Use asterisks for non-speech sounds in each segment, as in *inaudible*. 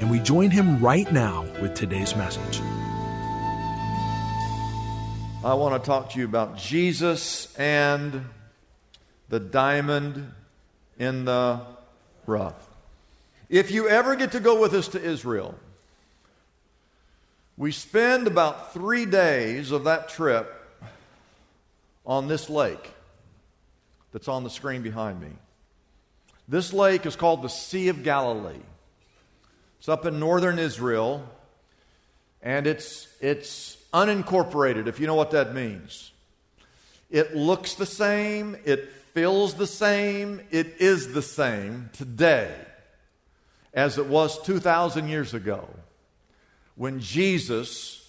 and we join him right now with today's message. I want to talk to you about Jesus and the diamond in the rough. If you ever get to go with us to Israel, we spend about three days of that trip on this lake that's on the screen behind me. This lake is called the Sea of Galilee. It's up in northern Israel, and it's, it's unincorporated, if you know what that means. It looks the same, it feels the same, it is the same today as it was 2,000 years ago when Jesus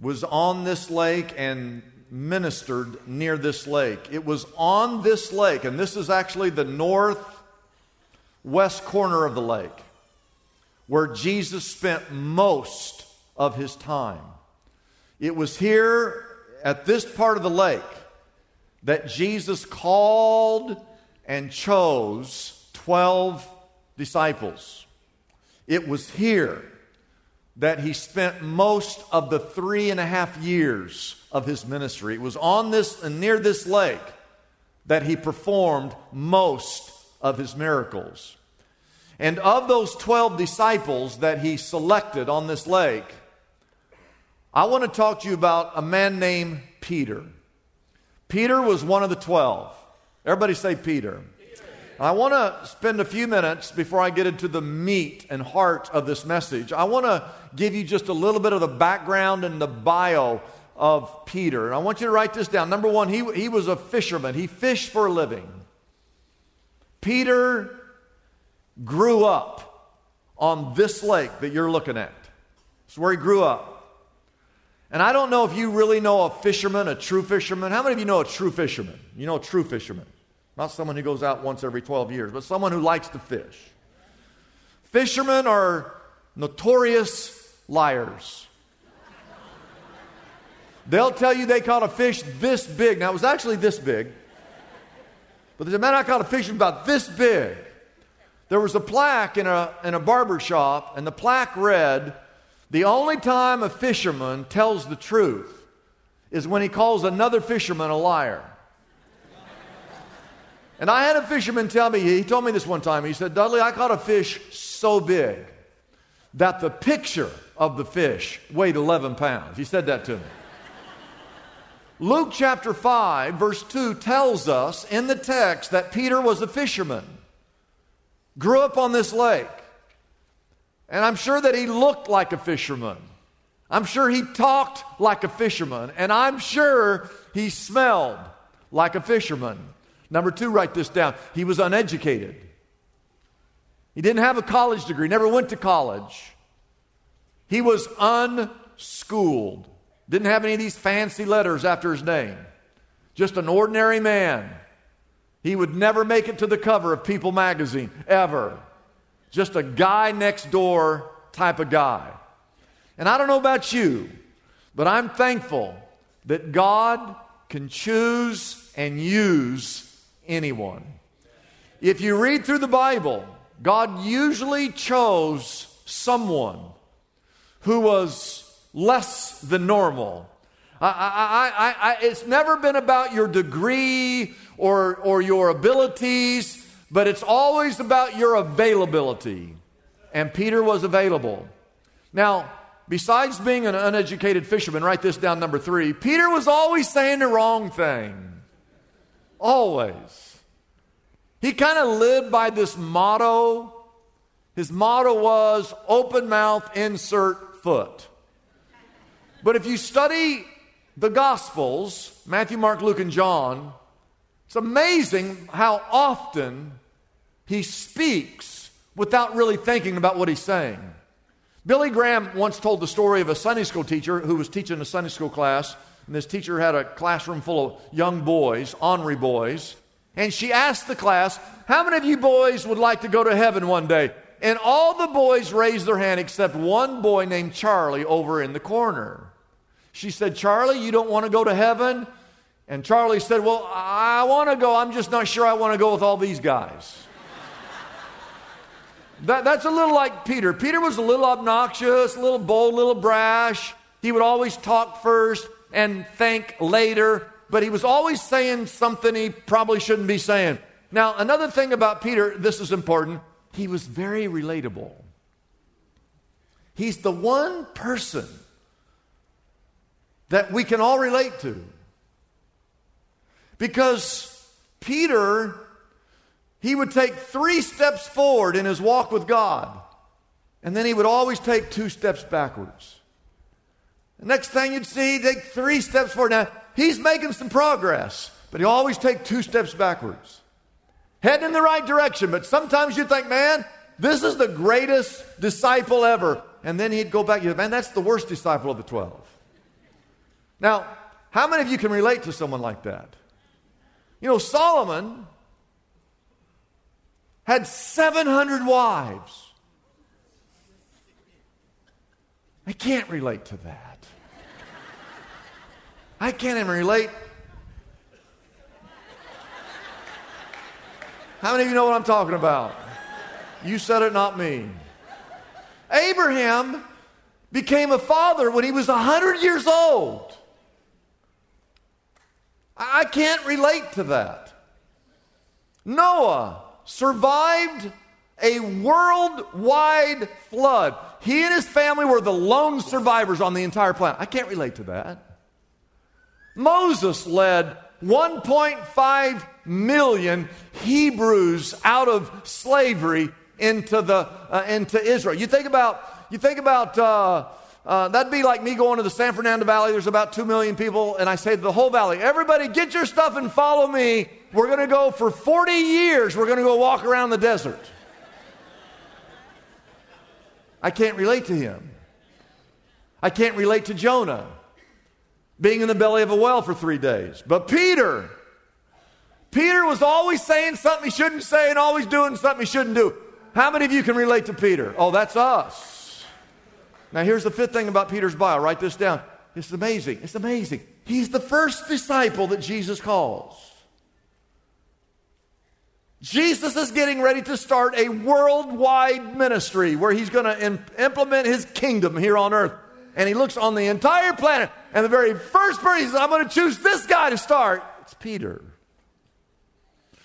was on this lake and ministered near this lake. It was on this lake, and this is actually the northwest corner of the lake, where Jesus spent most of his time. It was here at this part of the lake that Jesus called and chose 12 disciples. It was here that he spent most of the three and a half years of his ministry. It was on this and near this lake that he performed most of his miracles. And of those 12 disciples that he selected on this lake, I want to talk to you about a man named Peter. Peter was one of the 12. Everybody say Peter. I want to spend a few minutes before I get into the meat and heart of this message. I want to give you just a little bit of the background and the bio of Peter. And I want you to write this down. Number one, he, he was a fisherman, he fished for a living. Peter grew up on this lake that you're looking at. It's where he grew up. And I don't know if you really know a fisherman, a true fisherman. How many of you know a true fisherman? You know a true fisherman. Not someone who goes out once every 12 years, but someone who likes to fish. Fishermen are notorious liars. They'll tell you they caught a fish this big. Now, it was actually this big. But there's a man I caught a fish about this big. There was a plaque in a, in a barber shop, and the plaque read, The only time a fisherman tells the truth is when he calls another fisherman a liar. And I had a fisherman tell me, he told me this one time. He said, Dudley, I caught a fish so big that the picture of the fish weighed 11 pounds. He said that to me. Luke chapter 5, verse 2 tells us in the text that Peter was a fisherman, grew up on this lake. And I'm sure that he looked like a fisherman. I'm sure he talked like a fisherman. And I'm sure he smelled like a fisherman. Number two, write this down. He was uneducated. He didn't have a college degree, never went to college. He was unschooled. Didn't have any of these fancy letters after his name. Just an ordinary man. He would never make it to the cover of People magazine, ever. Just a guy next door type of guy. And I don't know about you, but I'm thankful that God can choose and use anyone. If you read through the Bible, God usually chose someone who was less than normal. I, I, I, it's never been about your degree or, or your abilities, but it's always about your availability. And Peter was available. Now, besides being an uneducated fisherman, write this down number three Peter was always saying the wrong thing. Always. He kind of lived by this motto. His motto was open mouth, insert foot. But if you study the Gospels, Matthew, Mark, Luke, and John, it's amazing how often he speaks without really thinking about what he's saying. Billy Graham once told the story of a Sunday school teacher who was teaching a Sunday school class, and this teacher had a classroom full of young boys, ornery boys, and she asked the class, How many of you boys would like to go to heaven one day? And all the boys raised their hand except one boy named Charlie over in the corner. She said, Charlie, you don't want to go to heaven? And Charlie said, Well, I want to go. I'm just not sure I want to go with all these guys. *laughs* That, that's a little like Peter. Peter was a little obnoxious, a little bold, a little brash. He would always talk first and think later, but he was always saying something he probably shouldn't be saying. Now, another thing about Peter, this is important, he was very relatable. He's the one person that we can all relate to. Because Peter he would take three steps forward in his walk with God, and then he would always take two steps backwards. The next thing you'd see, he'd take three steps forward. Now, he's making some progress, but he always take two steps backwards. Heading in the right direction, but sometimes you think, man, this is the greatest disciple ever. And then he'd go back, man, that's the worst disciple of the 12. Now, how many of you can relate to someone like that? You know, Solomon had 700 wives. I can't relate to that. I can't even relate. How many of you know what I'm talking about? You said it, not me. Abraham became a father when he was 100 years old. I can't relate to that. Noah survived a worldwide flood. He and his family were the lone survivors on the entire planet. I can't relate to that. Moses led 1.5 million Hebrews out of slavery into, the, uh, into Israel. You think about, you think about uh, uh, that'd be like me going to the San Fernando Valley. There's about 2 million people, and I say to the whole valley, everybody get your stuff and follow me. We're going to go for 40 years, we're going to go walk around the desert. I can't relate to him. I can't relate to Jonah being in the belly of a well for three days. But Peter, Peter was always saying something he shouldn't say and always doing something he shouldn't do. How many of you can relate to Peter? Oh, that's us. Now, here's the fifth thing about Peter's bio. Write this down. It's amazing. It's amazing. He's the first disciple that Jesus calls. Jesus is getting ready to start a worldwide ministry where he's going to implement his kingdom here on earth. And he looks on the entire planet, and the very first person he says, I'm going to choose this guy to start. It's Peter.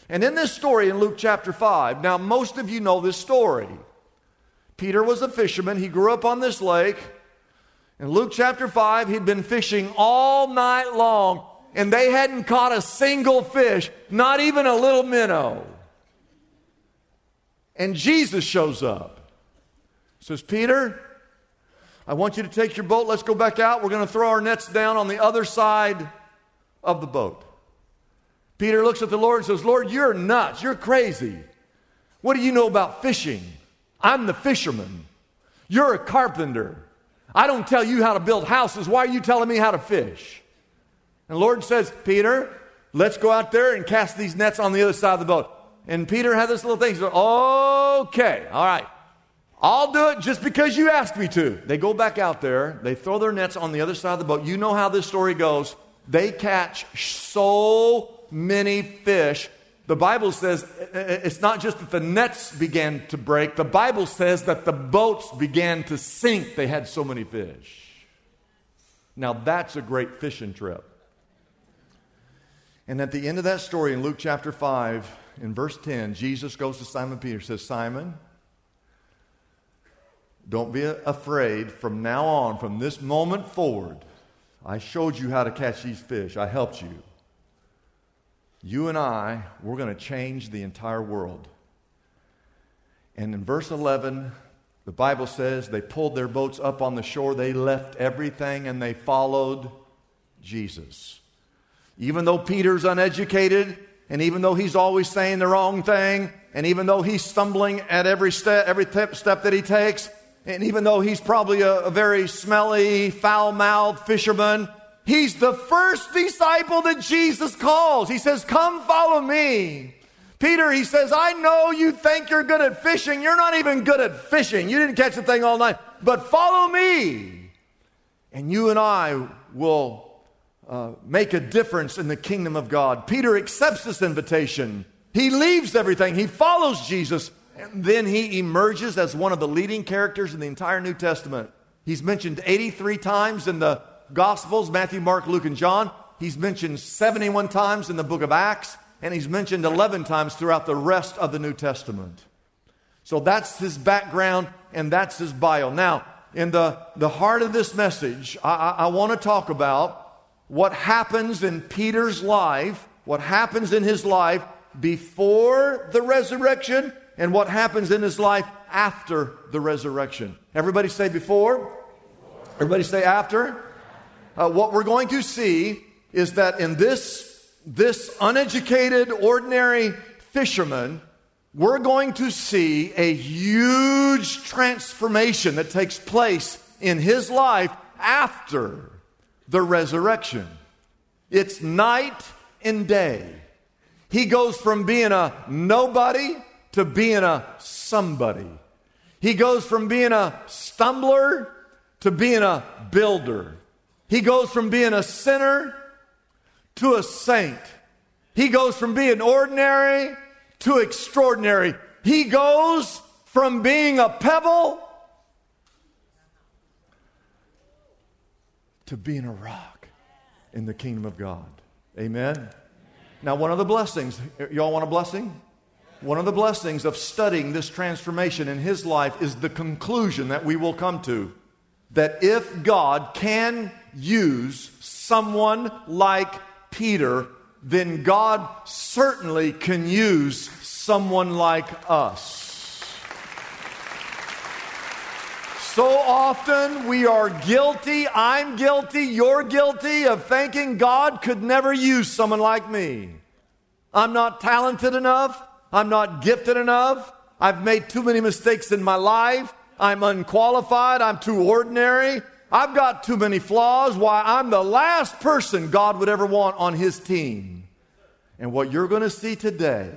And in this story in Luke chapter 5, now most of you know this story. Peter was a fisherman, he grew up on this lake. In Luke chapter 5, he'd been fishing all night long, and they hadn't caught a single fish, not even a little minnow. And Jesus shows up. Says, Peter, I want you to take your boat. Let's go back out. We're going to throw our nets down on the other side of the boat. Peter looks at the Lord and says, Lord, you're nuts. You're crazy. What do you know about fishing? I'm the fisherman. You're a carpenter. I don't tell you how to build houses. Why are you telling me how to fish? And the Lord says, Peter, let's go out there and cast these nets on the other side of the boat. And Peter had this little thing. He said, Okay, all right. I'll do it just because you asked me to. They go back out there, they throw their nets on the other side of the boat. You know how this story goes. They catch so many fish. The Bible says uh, uh, it's not just that the nets began to break, the Bible says that the boats began to sink. They had so many fish. Now, that's a great fishing trip. And at the end of that story in Luke chapter 5, in verse 10, Jesus goes to Simon Peter says, Simon, don't be afraid from now on, from this moment forward. I showed you how to catch these fish, I helped you. You and I, we're going to change the entire world. And in verse 11, the Bible says they pulled their boats up on the shore, they left everything, and they followed Jesus. Even though Peter's uneducated, and even though he's always saying the wrong thing, and even though he's stumbling at every step, every step that he takes, and even though he's probably a, a very smelly, foul mouthed fisherman, he's the first disciple that Jesus calls. He says, Come follow me. Peter, he says, I know you think you're good at fishing. You're not even good at fishing. You didn't catch the thing all night, but follow me. And you and I will uh, make a difference in the kingdom of God. Peter accepts this invitation. He leaves everything, he follows Jesus, and then he emerges as one of the leading characters in the entire New Testament. He's mentioned 83 times in the Gospels Matthew, Mark, Luke, and John. He's mentioned 71 times in the book of Acts, and he's mentioned 11 times throughout the rest of the New Testament. So that's his background and that's his bio. Now, in the, the heart of this message, I, I, I want to talk about what happens in Peter's life, what happens in his life before the resurrection, and what happens in his life after the resurrection. Everybody say before. Everybody say after. Uh, what we're going to see is that in this, this uneducated, ordinary fisherman, we're going to see a huge transformation that takes place in his life after the resurrection. It's night and day. He goes from being a nobody to being a somebody. He goes from being a stumbler to being a builder. He goes from being a sinner to a saint. He goes from being ordinary to extraordinary. He goes from being a pebble to being a rock in the kingdom of God. Amen. Now, one of the blessings, y'all want a blessing? One of the blessings of studying this transformation in his life is the conclusion that we will come to that if God can use someone like Peter, then God certainly can use someone like us. So often we are guilty, I'm guilty, you're guilty of thinking God could never use someone like me. I'm not talented enough, I'm not gifted enough, I've made too many mistakes in my life, I'm unqualified, I'm too ordinary, I've got too many flaws. Why, I'm the last person God would ever want on his team. And what you're going to see today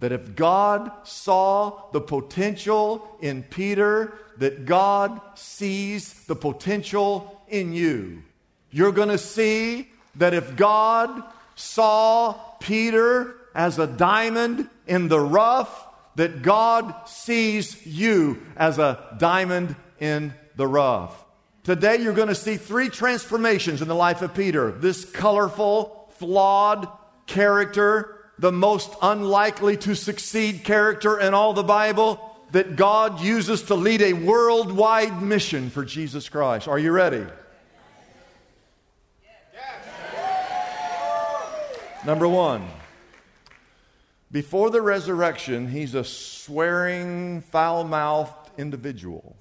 that if God saw the potential in Peter, that God sees the potential in you. You're going to see that if God saw Peter as a diamond in the rough, that God sees you as a diamond in the rough. Today, you're going to see three transformations in the life of Peter. This colorful, flawed character the most unlikely to succeed character in all the Bible that God uses to lead a worldwide mission for Jesus Christ. Are you ready? Number one, before the resurrection, he's a swearing, foul mouthed individual.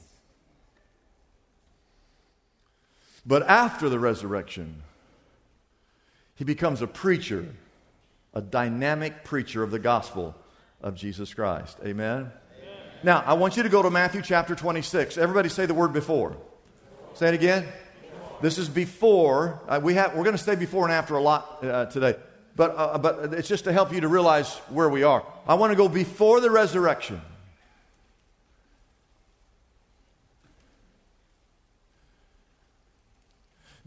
But after the resurrection, he becomes a preacher a dynamic preacher of the gospel of Jesus Christ. Amen? Amen? Now, I want you to go to Matthew chapter 26. Everybody say the word before. Say it again. This is before. Uh, we have, we're going to say before and after a lot uh, today. But, uh, but it's just to help you to realize where we are. I want to go before the resurrection.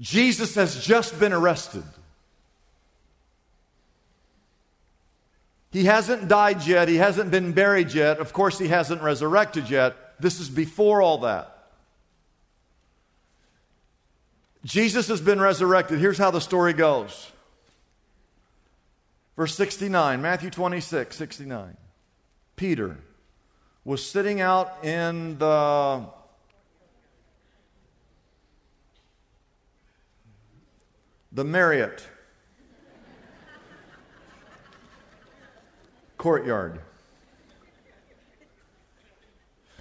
Jesus has just been arrested. He hasn't died yet. He hasn't been buried yet. Of course, he hasn't resurrected yet. This is before all that. Jesus has been resurrected. Here's how the story goes. Verse 69, Matthew 26, 69. Peter was sitting out in the the Marriott courtyard.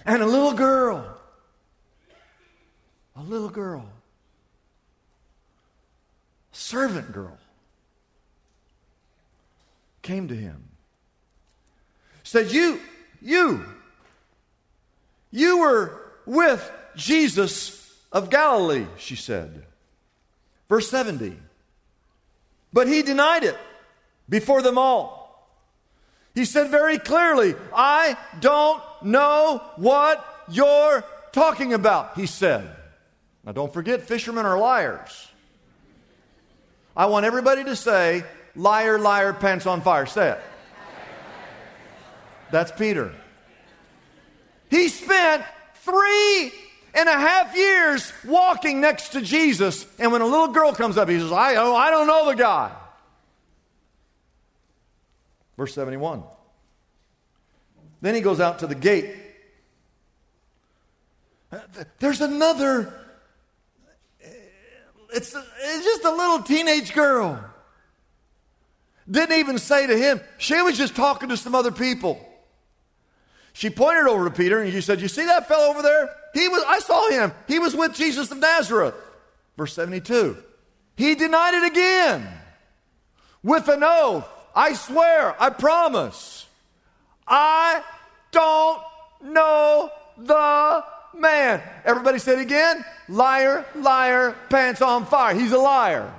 And a little girl, a little girl, servant girl, came to him. Said, You, you, you were with Jesus of Galilee, she said. Verse 70. But he denied it before them all. He said very clearly, I don't know what you're talking about, he said. Now don't forget, fishermen are liars. I want everybody to say, liar, liar, pants on fire. Say it. That's Peter. He spent three and a half years walking next to Jesus, and when a little girl comes up, he says, I, oh, I don't know the guy. Verse 71. Then he goes out to the gate. There's another, it's, it's just a little teenage girl. Didn't even say to him, she was just talking to some other people. She pointed over to Peter and she said, You see that fellow over there? He was, I saw him. He was with Jesus of Nazareth. Verse 72. He denied it again with an oath. I swear, I promise. I don't know the man. Everybody said again liar, liar, pants on fire. He's a liar.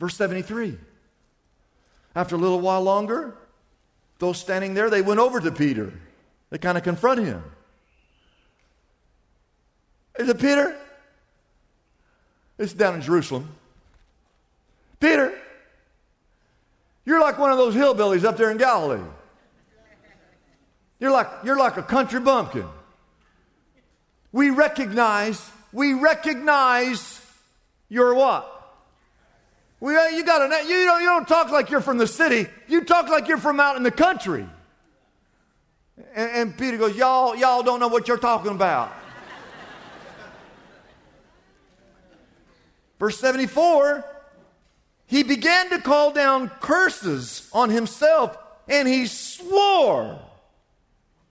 Verse 73. After a little while longer, those standing there, they went over to Peter. They kind of confront him. Is it Peter? It's down in Jerusalem. Peter, you're like one of those hillbillies up there in Galilee. You're like, you're like a country bumpkin. We recognize, we recognize your what? Uh, you, got a, you, don't, you don't talk like you're from the city. You talk like you're from out in the country. And, and Peter goes, y'all, y'all don't know what you're talking about. Verse 74 he began to call down curses on himself and he swore,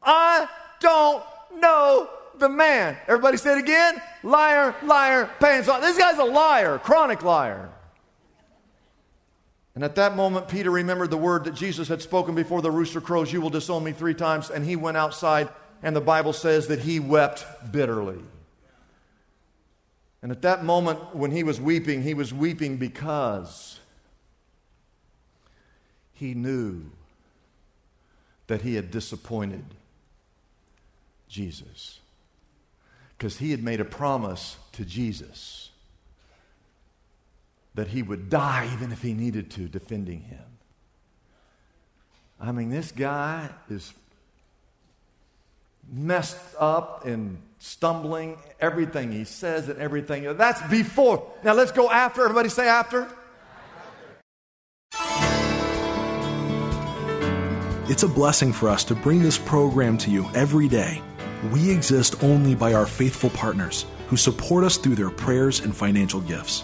I don't know the man. Everybody say it again liar, liar, pants on. This guy's a liar, chronic liar. And at that moment, Peter remembered the word that Jesus had spoken before the rooster crows, You will disown me three times. And he went outside, and the Bible says that he wept bitterly. And at that moment, when he was weeping, he was weeping because he knew that he had disappointed Jesus. Because he had made a promise to Jesus that he would die even if he needed to, defending him. I mean, this guy is messed up and stumbling, everything he says and everything. That's before. Now let's go after. Everybody say after. It's a blessing for us to bring this program to you every day. We exist only by our faithful partners who support us through their prayers and financial gifts.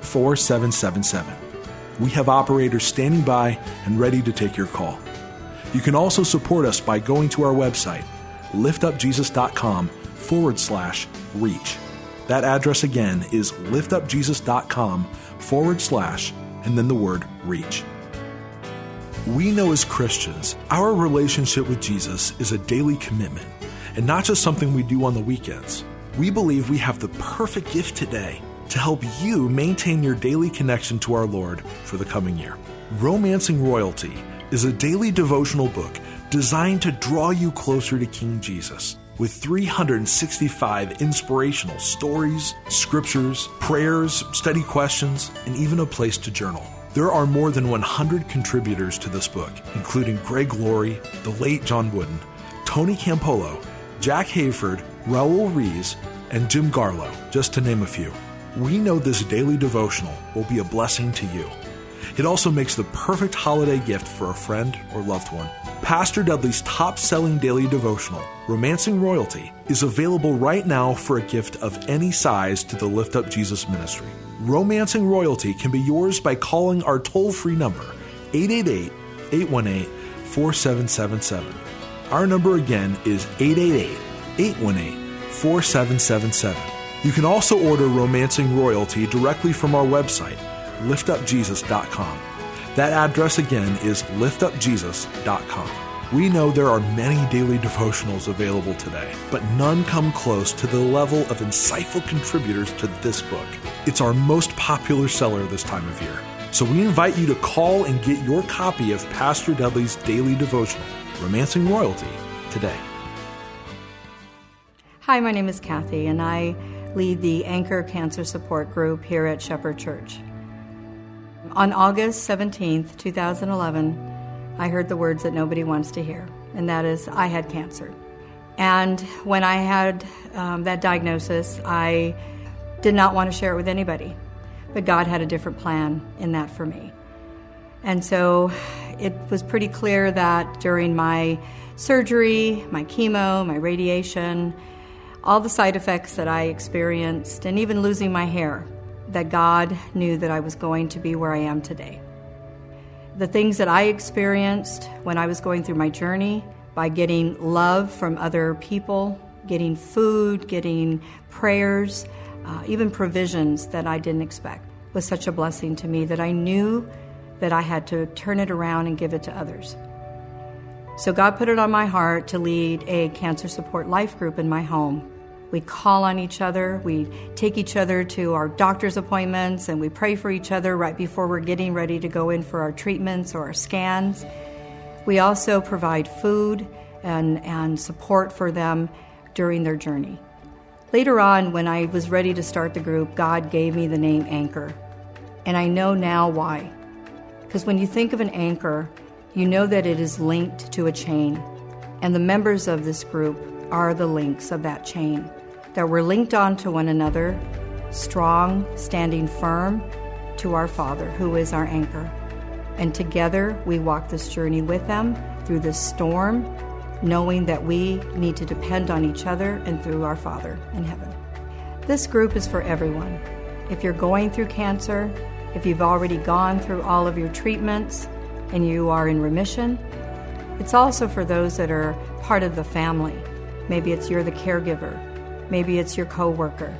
4777. We have operators standing by and ready to take your call. You can also support us by going to our website, liftupjesus.com forward slash reach. That address again is liftupjesus.com forward slash and then the word reach. We know as Christians, our relationship with Jesus is a daily commitment and not just something we do on the weekends. we believe we have the perfect gift today to help you maintain your daily connection to our Lord for the coming year. Romancing Royalty is a daily devotional book designed to draw you closer to King Jesus with 365 inspirational stories, scriptures, prayers, study questions, and even a place to journal. There are more than 100 contributors to this book, including Greg Laurie, the late John Wooden, Tony Campolo, Jack Hayford, Raul Ries, and Jim Garlow, just to name a few. We know this daily devotional will be a blessing to you. It also makes the perfect holiday gift for a friend or loved one. Pastor Dudley's top selling daily devotional, Romancing Royalty, is available right now for a gift of any size to the Lift Up Jesus ministry. Romancing Royalty can be yours by calling our toll free number, 888 818 4777. Our number again is 888 818 4777. You can also order Romancing Royalty directly from our website, liftupjesus.com. That address again is liftupjesus.com. We know there are many daily devotionals available today, but none come close to the level of insightful contributors to this book. It's our most popular seller this time of year. So we invite you to call and get your copy of Pastor Dudley's daily devotional, Romancing Royalty, today. Hi, my name is Kathy, and I lead the Anchor Cancer Support Group here at Shepherd Church. On August 17th, 2011, I heard the words that nobody wants to hear, and that is, I had cancer. And when I had um, that diagnosis, I did not want to share it with anybody. But God had a different plan in that for me. And so it was pretty clear that during my surgery, my chemo, my radiation, all the side effects that I experienced, and even losing my hair, that God knew that I was going to be where I am today. The things that I experienced when I was going through my journey by getting love from other people, getting food, getting prayers, uh, even provisions that I didn't expect was such a blessing to me that I knew that I had to turn it around and give it to others. So God put it on my heart to lead a cancer support life group in my home. We call on each other, we take each other to our doctor's appointments, and we pray for each other right before we're getting ready to go in for our treatments or our scans. We also provide food and, and support for them during their journey. Later on, when I was ready to start the group, God gave me the name Anchor. And I know now why. Because when you think of an anchor, you know that it is linked to a chain. And the members of this group are the links of that chain. That we're linked on to one another, strong, standing firm to our Father, who is our anchor. And together we walk this journey with them through this storm knowing that we need to depend on each other and through our Father in heaven. This group is for everyone. If you're going through cancer, if you've already gone through all of your treatments and you are in remission, it's also for those that are part of the family. Maybe it's you're the caregiver, maybe it's your coworker.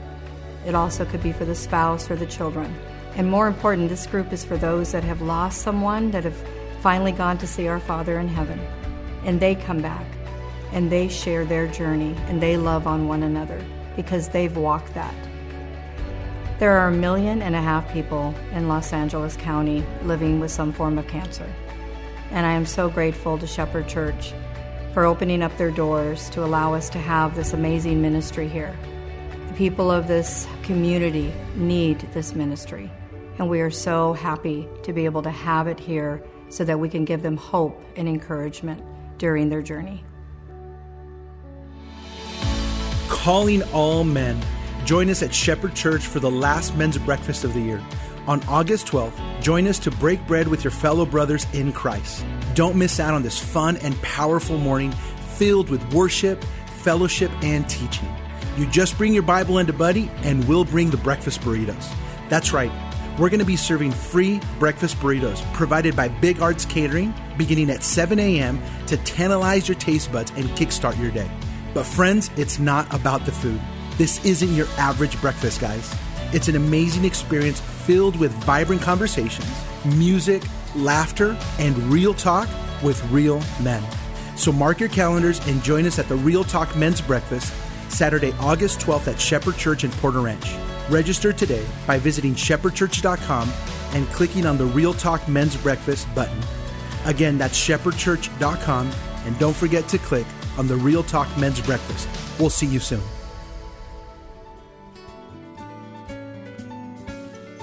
It also could be for the spouse or the children. And more important, this group is for those that have lost someone that have finally gone to see our Father in heaven and they come back and they share their journey and they love on one another because they've walked that. There are a million and a half people in Los Angeles County living with some form of cancer. And I am so grateful to Shepherd Church for opening up their doors to allow us to have this amazing ministry here. The people of this community need this ministry, and we are so happy to be able to have it here so that we can give them hope and encouragement during their journey. Calling all men. Join us at Shepherd Church for the last men's breakfast of the year. On August 12th, join us to break bread with your fellow brothers in Christ. Don't miss out on this fun and powerful morning filled with worship, fellowship, and teaching. You just bring your Bible and a buddy, and we'll bring the breakfast burritos. That's right we're going to be serving free breakfast burritos provided by Big Arts Catering beginning at 7 a.m. to tantalize your taste buds and kickstart your day. But, friends, it's not about the food. This isn't your average breakfast, guys. It's an amazing experience filled with vibrant conversations, music, laughter, and real talk with real men. So mark your calendars and join us at the Real Talk Men's Breakfast Saturday, August 12th at Shepherd Church in Porter Ranch. Register today by visiting shepherdchurch.com and clicking on the Real Talk Men's Breakfast button. Again, that's shepherdchurch.com, and don't forget to click on the Real Talk Men's Breakfast. We'll see you soon.